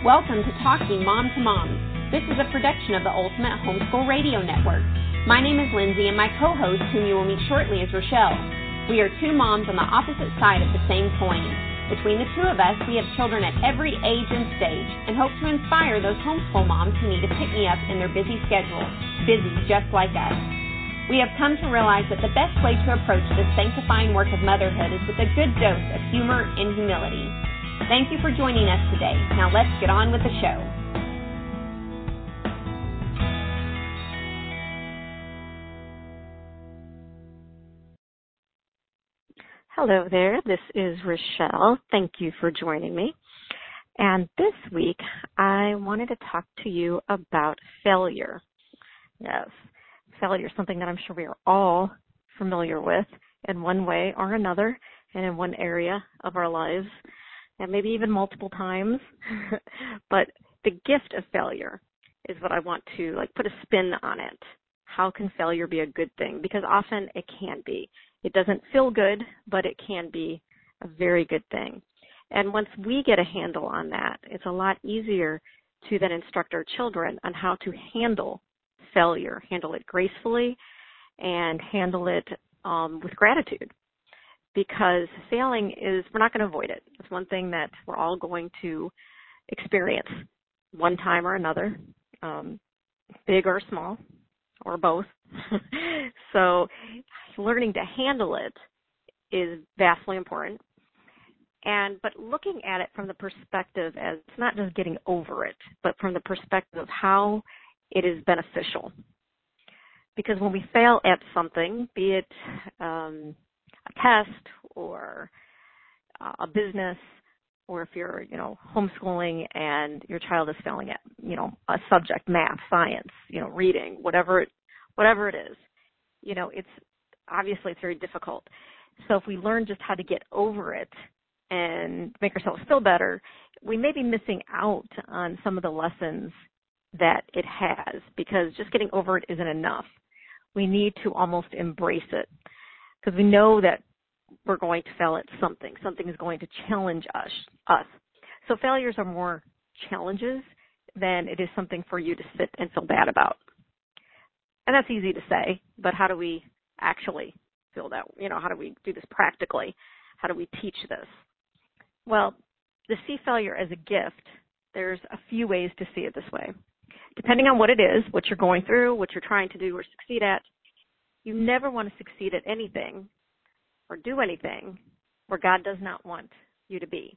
Welcome to Talking Mom to Mom. This is a production of the Ultimate Homeschool Radio Network. My name is Lindsay, and my co host, whom you will meet shortly, is Rochelle. We are two moms on the opposite side of the same coin. Between the two of us, we have children at every age and stage and hope to inspire those homeschool moms who need to pick me up in their busy schedule, busy just like us. We have come to realize that the best way to approach this sanctifying work of motherhood is with a good dose of humor and humility. Thank you for joining us today. Now let's get on with the show. Hello there. This is Rochelle. Thank you for joining me. And this week, I wanted to talk to you about failure. Yes, failure is something that I'm sure we are all familiar with in one way or another and in one area of our lives and maybe even multiple times. but the gift of failure is what I want to like put a spin on it. How can failure be a good thing? Because often it can be. It doesn't feel good, but it can be a very good thing. And once we get a handle on that, it's a lot easier to then instruct our children on how to handle failure, handle it gracefully, and handle it um, with gratitude because failing is, we're not going to avoid it. It's one thing that we're all going to experience one time or another, um, big or small, or both. so learning to handle it is vastly important. And, but looking at it from the perspective as it's not just getting over it, but from the perspective of how it is beneficial. Because when we fail at something, be it um, a test or a business or if you're, you know, homeschooling and your child is failing at, you know, a subject, math, science, you know, reading, whatever it, whatever it is, you know, it's obviously it's very difficult. So if we learn just how to get over it and make ourselves feel better, we may be missing out on some of the lessons that it has because just getting over it isn't enough. We need to almost embrace it because we know that we're going to fail at something. Something is going to challenge us. Us. So failures are more challenges than it is something for you to sit and feel bad about. And that's easy to say, but how do we actually feel that? You know, how do we do this practically? How do we teach this? Well, to see failure as a gift, there's a few ways to see it this way. Depending on what it is, what you're going through, what you're trying to do or succeed at, you never want to succeed at anything or do anything where God does not want you to be.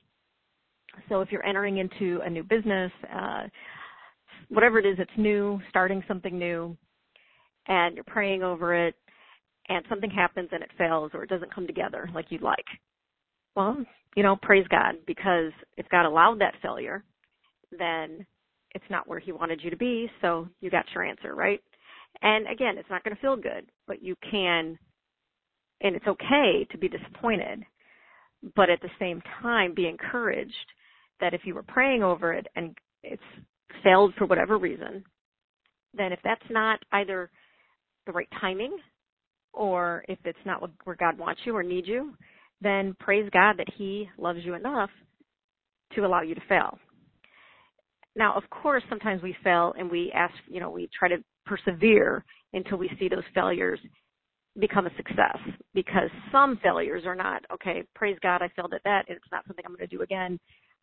So if you're entering into a new business, uh, whatever it is that's new, starting something new, and you're praying over it, and something happens and it fails or it doesn't come together like you'd like. Well, you know, praise God because if God allowed that failure, then it's not where He wanted you to be, so you got your answer, right? And again, it's not going to feel good, but you can, and it's okay to be disappointed, but at the same time be encouraged that if you were praying over it and it's failed for whatever reason, then if that's not either the right timing or if it's not where God wants you or needs you, then praise God that He loves you enough to allow you to fail. Now, of course, sometimes we fail and we ask, you know, we try to persevere until we see those failures become a success because some failures are not, okay, praise God, I failed at that. It's not something I'm going to do again.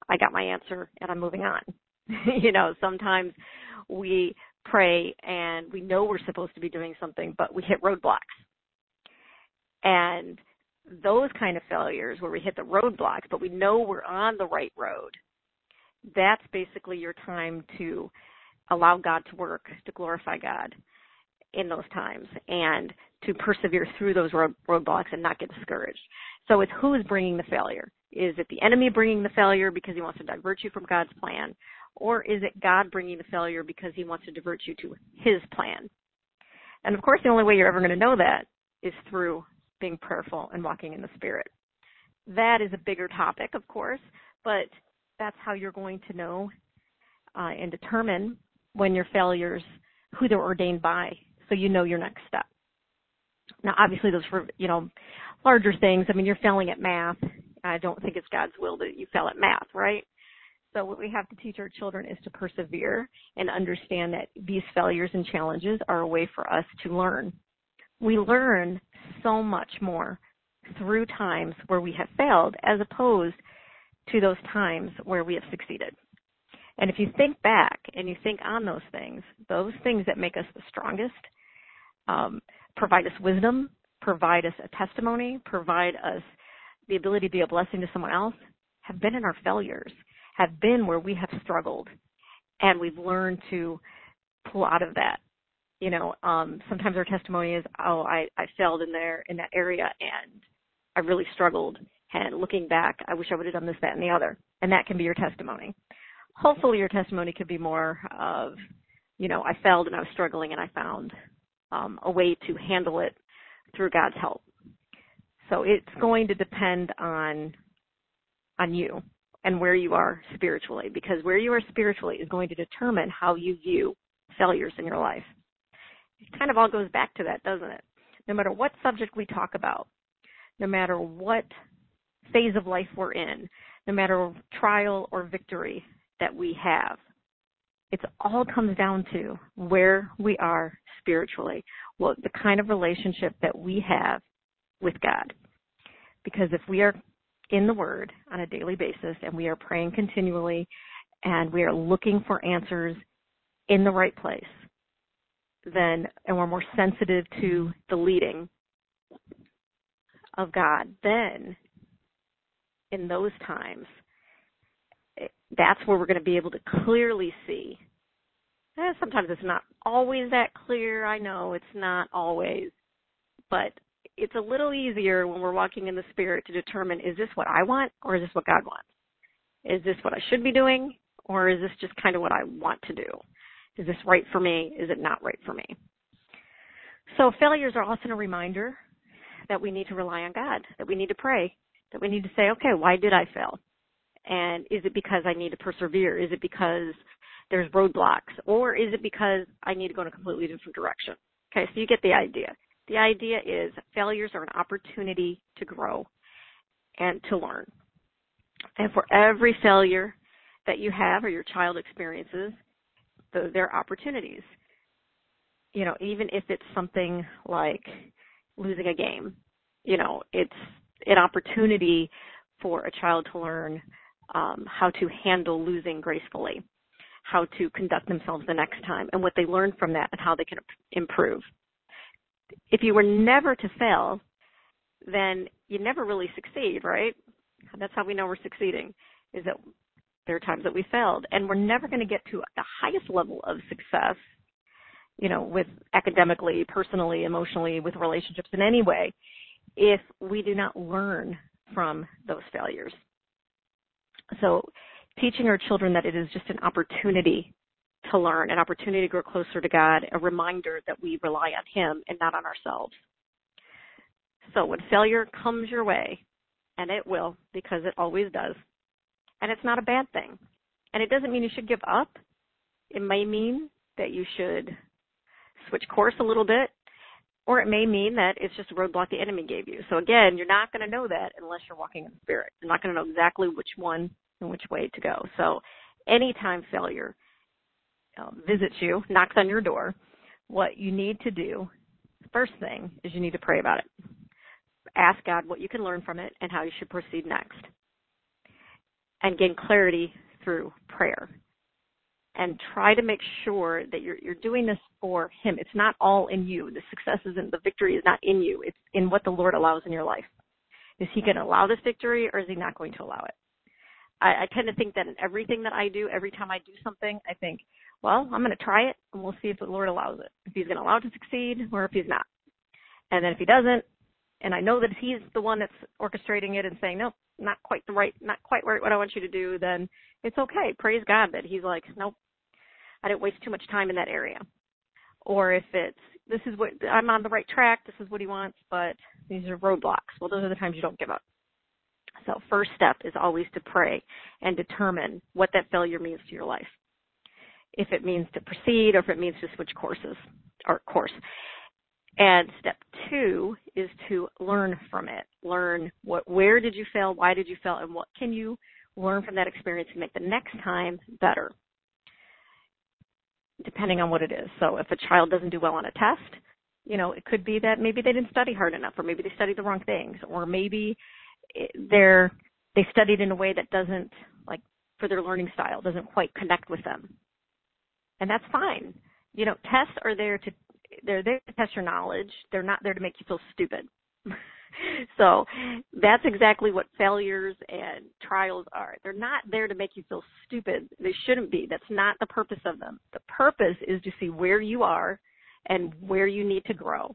I got my answer and I'm moving on. you know, sometimes we pray and we know we're supposed to be doing something, but we hit roadblocks. And those kind of failures where we hit the roadblocks, but we know we're on the right road, that's basically your time to allow God to work, to glorify God in those times, and to persevere through those road, roadblocks and not get discouraged. So it's who is bringing the failure. Is it the enemy bringing the failure because he wants to divert you from God's plan? Or is it God bringing the failure because he wants to divert you to his plan? And of course, the only way you're ever going to know that is through being prayerful and walking in the Spirit. That is a bigger topic, of course, but that's how you're going to know uh, and determine when your failures, who they're ordained by, so you know your next step. Now, obviously, those for you know larger things. I mean, you're failing at math. I don't think it's God's will that you fail at math, right? So what we have to teach our children is to persevere and understand that these failures and challenges are a way for us to learn. We learn so much more through times where we have failed as opposed to those times where we have succeeded. And if you think back and you think on those things, those things that make us the strongest, um, provide us wisdom, provide us a testimony, provide us the ability to be a blessing to someone else, have been in our failures, have been where we have struggled, and we've learned to pull out of that. You know, um, sometimes our testimony is, oh, I, I failed in there in that area and I really struggled. And looking back, I wish I would have done this, that, and the other. And that can be your testimony hopefully your testimony could be more of, you know, I failed and I was struggling and I found um, a way to handle it through God's help. So it's going to depend on on you and where you are spiritually because where you are spiritually is going to determine how you view failures in your life. It kind of all goes back to that, doesn't it? No matter what subject we talk about, no matter what phase of life we're in, no matter trial or victory, that we have. It all comes down to where we are spiritually, what the kind of relationship that we have with God. Because if we are in the Word on a daily basis and we are praying continually and we are looking for answers in the right place, then, and we're more sensitive to the leading of God, then in those times, that's where we're going to be able to clearly see. Eh, sometimes it's not always that clear. I know it's not always, but it's a little easier when we're walking in the spirit to determine is this what I want or is this what God wants? Is this what I should be doing or is this just kind of what I want to do? Is this right for me? Is it not right for me? So failures are often a reminder that we need to rely on God, that we need to pray, that we need to say, okay, why did I fail? And is it because I need to persevere? Is it because there's roadblocks? Or is it because I need to go in a completely different direction? Okay, so you get the idea. The idea is failures are an opportunity to grow and to learn. And for every failure that you have or your child experiences, there are opportunities. You know, even if it's something like losing a game, you know, it's an opportunity for a child to learn um, how to handle losing gracefully, how to conduct themselves the next time, and what they learn from that and how they can improve. If you were never to fail, then you never really succeed, right? That's how we know we're succeeding, is that there are times that we failed. And we're never going to get to the highest level of success, you know, with academically, personally, emotionally, with relationships in any way, if we do not learn from those failures. So teaching our children that it is just an opportunity to learn, an opportunity to grow closer to God, a reminder that we rely on Him and not on ourselves. So when failure comes your way, and it will because it always does, and it's not a bad thing, and it doesn't mean you should give up. It may mean that you should switch course a little bit, or it may mean that it's just a roadblock the enemy gave you. So again, you're not going to know that unless you're walking in the spirit. You're not going to know exactly which one and which way to go. So anytime failure um, visits you, knocks on your door, what you need to do, first thing is you need to pray about it. Ask God what you can learn from it and how you should proceed next. And gain clarity through prayer. And try to make sure that you're, you're doing this for Him. It's not all in you. The success isn't, the victory is not in you. It's in what the Lord allows in your life. Is He going to allow this victory or is He not going to allow it? I, I tend to think that in everything that I do, every time I do something, I think, well, I'm going to try it and we'll see if the Lord allows it. If He's going to allow it to succeed or if He's not. And then if He doesn't, and I know that He's the one that's orchestrating it and saying, nope, not quite the right, not quite right what I want you to do, then it's okay. Praise God that He's like, nope, I didn't waste too much time in that area. Or if it's, this is what, I'm on the right track, this is what He wants, but these are roadblocks. Well, those are the times you don't give up. So first step is always to pray and determine what that failure means to your life. If it means to proceed or if it means to switch courses or course. And step two is to learn from it. Learn what, where did you fail? Why did you fail? And what can you learn from that experience and make the next time better, depending on what it is. So if a child doesn't do well on a test, you know, it could be that maybe they didn't study hard enough, or maybe they studied the wrong things, or maybe they're they studied in a way that doesn't like for their learning style doesn't quite connect with them, and that's fine. You know, tests are there to they're there to test your knowledge. They're not there to make you feel stupid. so that's exactly what failures and trials are. They're not there to make you feel stupid. They shouldn't be. That's not the purpose of them. The purpose is to see where you are and where you need to grow.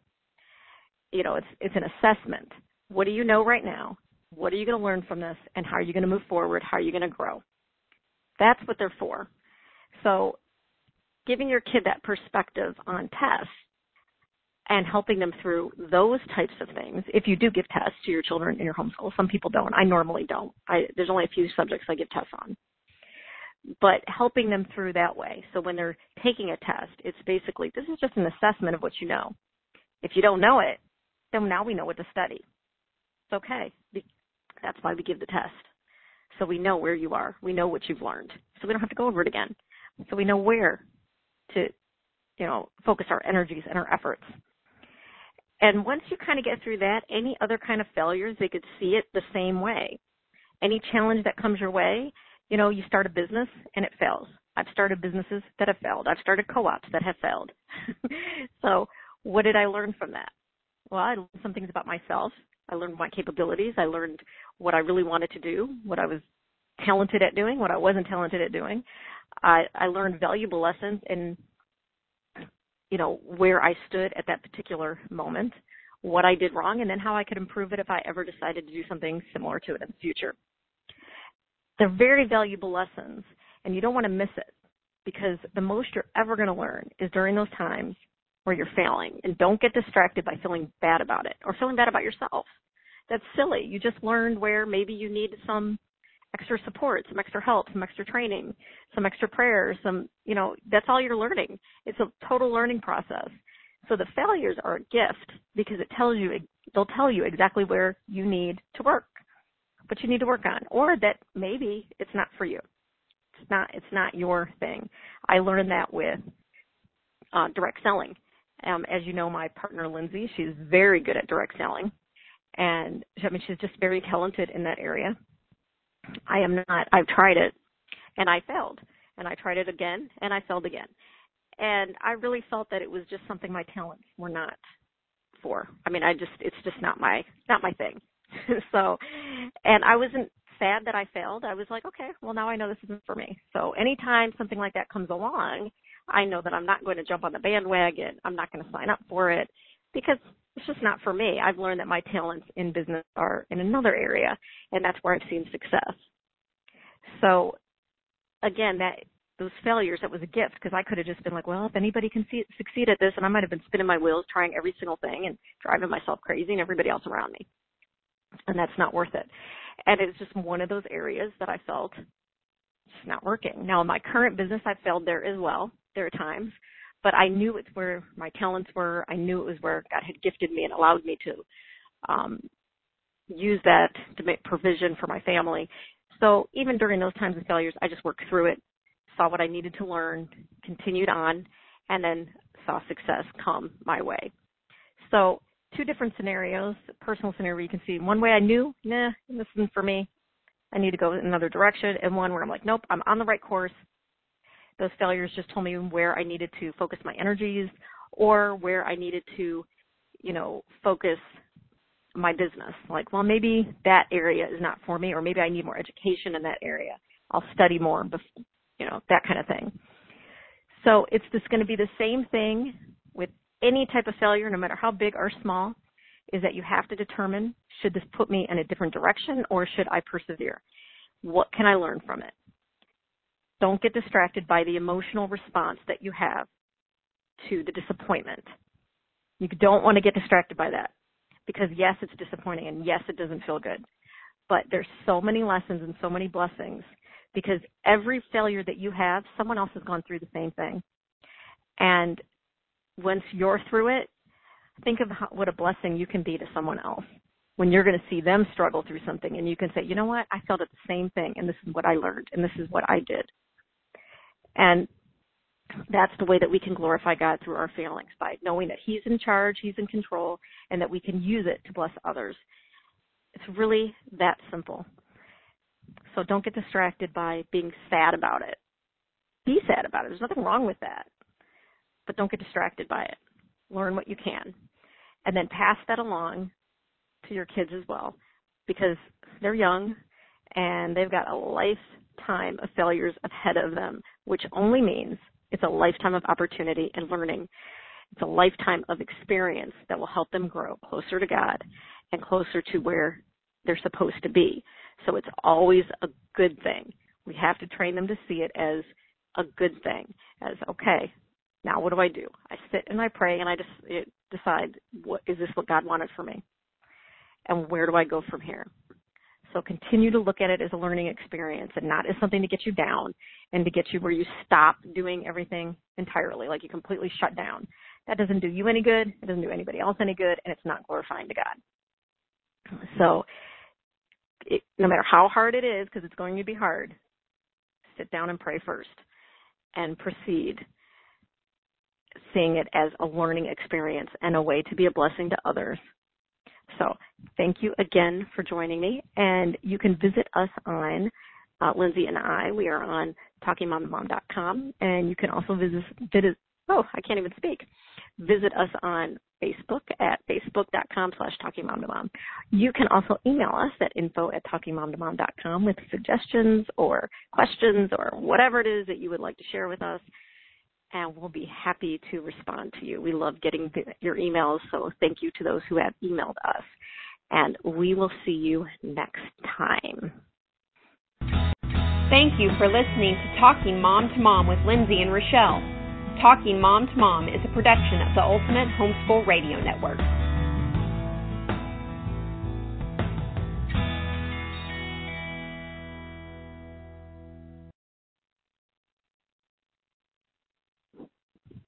You know, it's it's an assessment. What do you know right now? What are you going to learn from this and how are you going to move forward? How are you going to grow? That's what they're for. So, giving your kid that perspective on tests and helping them through those types of things. If you do give tests to your children in your homeschool, some people don't. I normally don't. I, there's only a few subjects I give tests on. But helping them through that way. So when they're taking a test, it's basically this is just an assessment of what you know. If you don't know it, then now we know what to study. It's okay. That's why we give the test. So we know where you are. We know what you've learned. So we don't have to go over it again. So we know where to, you know, focus our energies and our efforts. And once you kind of get through that, any other kind of failures, they could see it the same way. Any challenge that comes your way, you know, you start a business and it fails. I've started businesses that have failed. I've started co-ops that have failed. so what did I learn from that? Well, I learned some things about myself. I learned my capabilities. I learned what I really wanted to do, what I was talented at doing, what I wasn't talented at doing. I, I learned valuable lessons in you know, where I stood at that particular moment, what I did wrong, and then how I could improve it if I ever decided to do something similar to it in the future. They're very valuable lessons, and you don't want to miss it because the most you're ever going to learn is during those times where you're failing. And don't get distracted by feeling bad about it or feeling bad about yourself. That's silly. You just learned where maybe you need some extra support, some extra help, some extra training, some extra prayers, some, you know, that's all you're learning. It's a total learning process. So the failures are a gift because it tells you, they'll tell you exactly where you need to work, what you need to work on, or that maybe it's not for you. It's not, it's not your thing. I learned that with uh, direct selling. Um, as you know, my partner Lindsay, she's very good at direct selling, and I mean she's just very talented in that area. I am not. I've tried it, and I failed, and I tried it again, and I failed again, and I really felt that it was just something my talents were not for. I mean, I just it's just not my not my thing. so, and I wasn't sad that I failed. I was like, okay, well now I know this isn't for me. So anytime something like that comes along, I know that I'm not going to jump on the bandwagon. I'm not going to sign up for it because it's just not for me. I've learned that my talents in business are in another area, and that's where I've seen success. So, again, that those failures, that was a gift because I could have just been like, well, if anybody can see, succeed at this, and I might have been spinning my wheels, trying every single thing, and driving myself crazy, and everybody else around me, and that's not worth it. And it's just one of those areas that I felt just not working. Now, in my current business, I've failed there as well. There are times but I knew it's where my talents were. I knew it was where God had gifted me and allowed me to um, use that to make provision for my family. So even during those times of failures, I just worked through it, saw what I needed to learn, continued on, and then saw success come my way. So two different scenarios. Personal scenario you can see one way I knew, nah, this isn't for me. I need to go in another direction, and one where I'm like, nope, I'm on the right course those failures just told me where I needed to focus my energies or where I needed to, you know, focus my business. Like, well, maybe that area is not for me, or maybe I need more education in that area. I'll study more, you know, that kind of thing. So it's just going to be the same thing with any type of failure, no matter how big or small, is that you have to determine should this put me in a different direction or should I persevere? What can I learn from it? Don't get distracted by the emotional response that you have to the disappointment. You don't want to get distracted by that because yes, it's disappointing and yes, it doesn't feel good. But there's so many lessons and so many blessings because every failure that you have, someone else has gone through the same thing. And once you're through it, think of how, what a blessing you can be to someone else. when you're going to see them struggle through something and you can say, you know what, I felt the same thing and this is what I learned and this is what I did. And that's the way that we can glorify God through our failings by knowing that He's in charge, He's in control, and that we can use it to bless others. It's really that simple. So don't get distracted by being sad about it. Be sad about it. There's nothing wrong with that. But don't get distracted by it. Learn what you can. And then pass that along to your kids as well because they're young and they've got a lifetime of failures ahead of them, which only means it's a lifetime of opportunity and learning. It's a lifetime of experience that will help them grow closer to God and closer to where they're supposed to be. So it's always a good thing. We have to train them to see it as a good thing, as okay, now what do I do? I sit and I pray and I just it, decide what is this what God wanted for me? And where do I go from here? So continue to look at it as a learning experience and not as something to get you down and to get you where you stop doing everything entirely, like you completely shut down. That doesn't do you any good. It doesn't do anybody else any good, and it's not glorifying to God. So it, no matter how hard it is, because it's going to be hard, sit down and pray first and proceed seeing it as a learning experience and a way to be a blessing to others. So thank you again for joining me and you can visit us on uh, Lindsay and I. We are on talkingmomtomom.com and you can also visit, visit oh, I can't even speak. Visit us on Facebook at facebook.com slash talkingmomtomom. You can also email us at info at talkingmomtomom.com with suggestions or questions or whatever it is that you would like to share with us. And we'll be happy to respond to you. We love getting your emails, so thank you to those who have emailed us. And we will see you next time. Thank you for listening to Talking Mom to Mom with Lindsay and Rochelle. Talking Mom to Mom is a production of the Ultimate Homeschool Radio Network.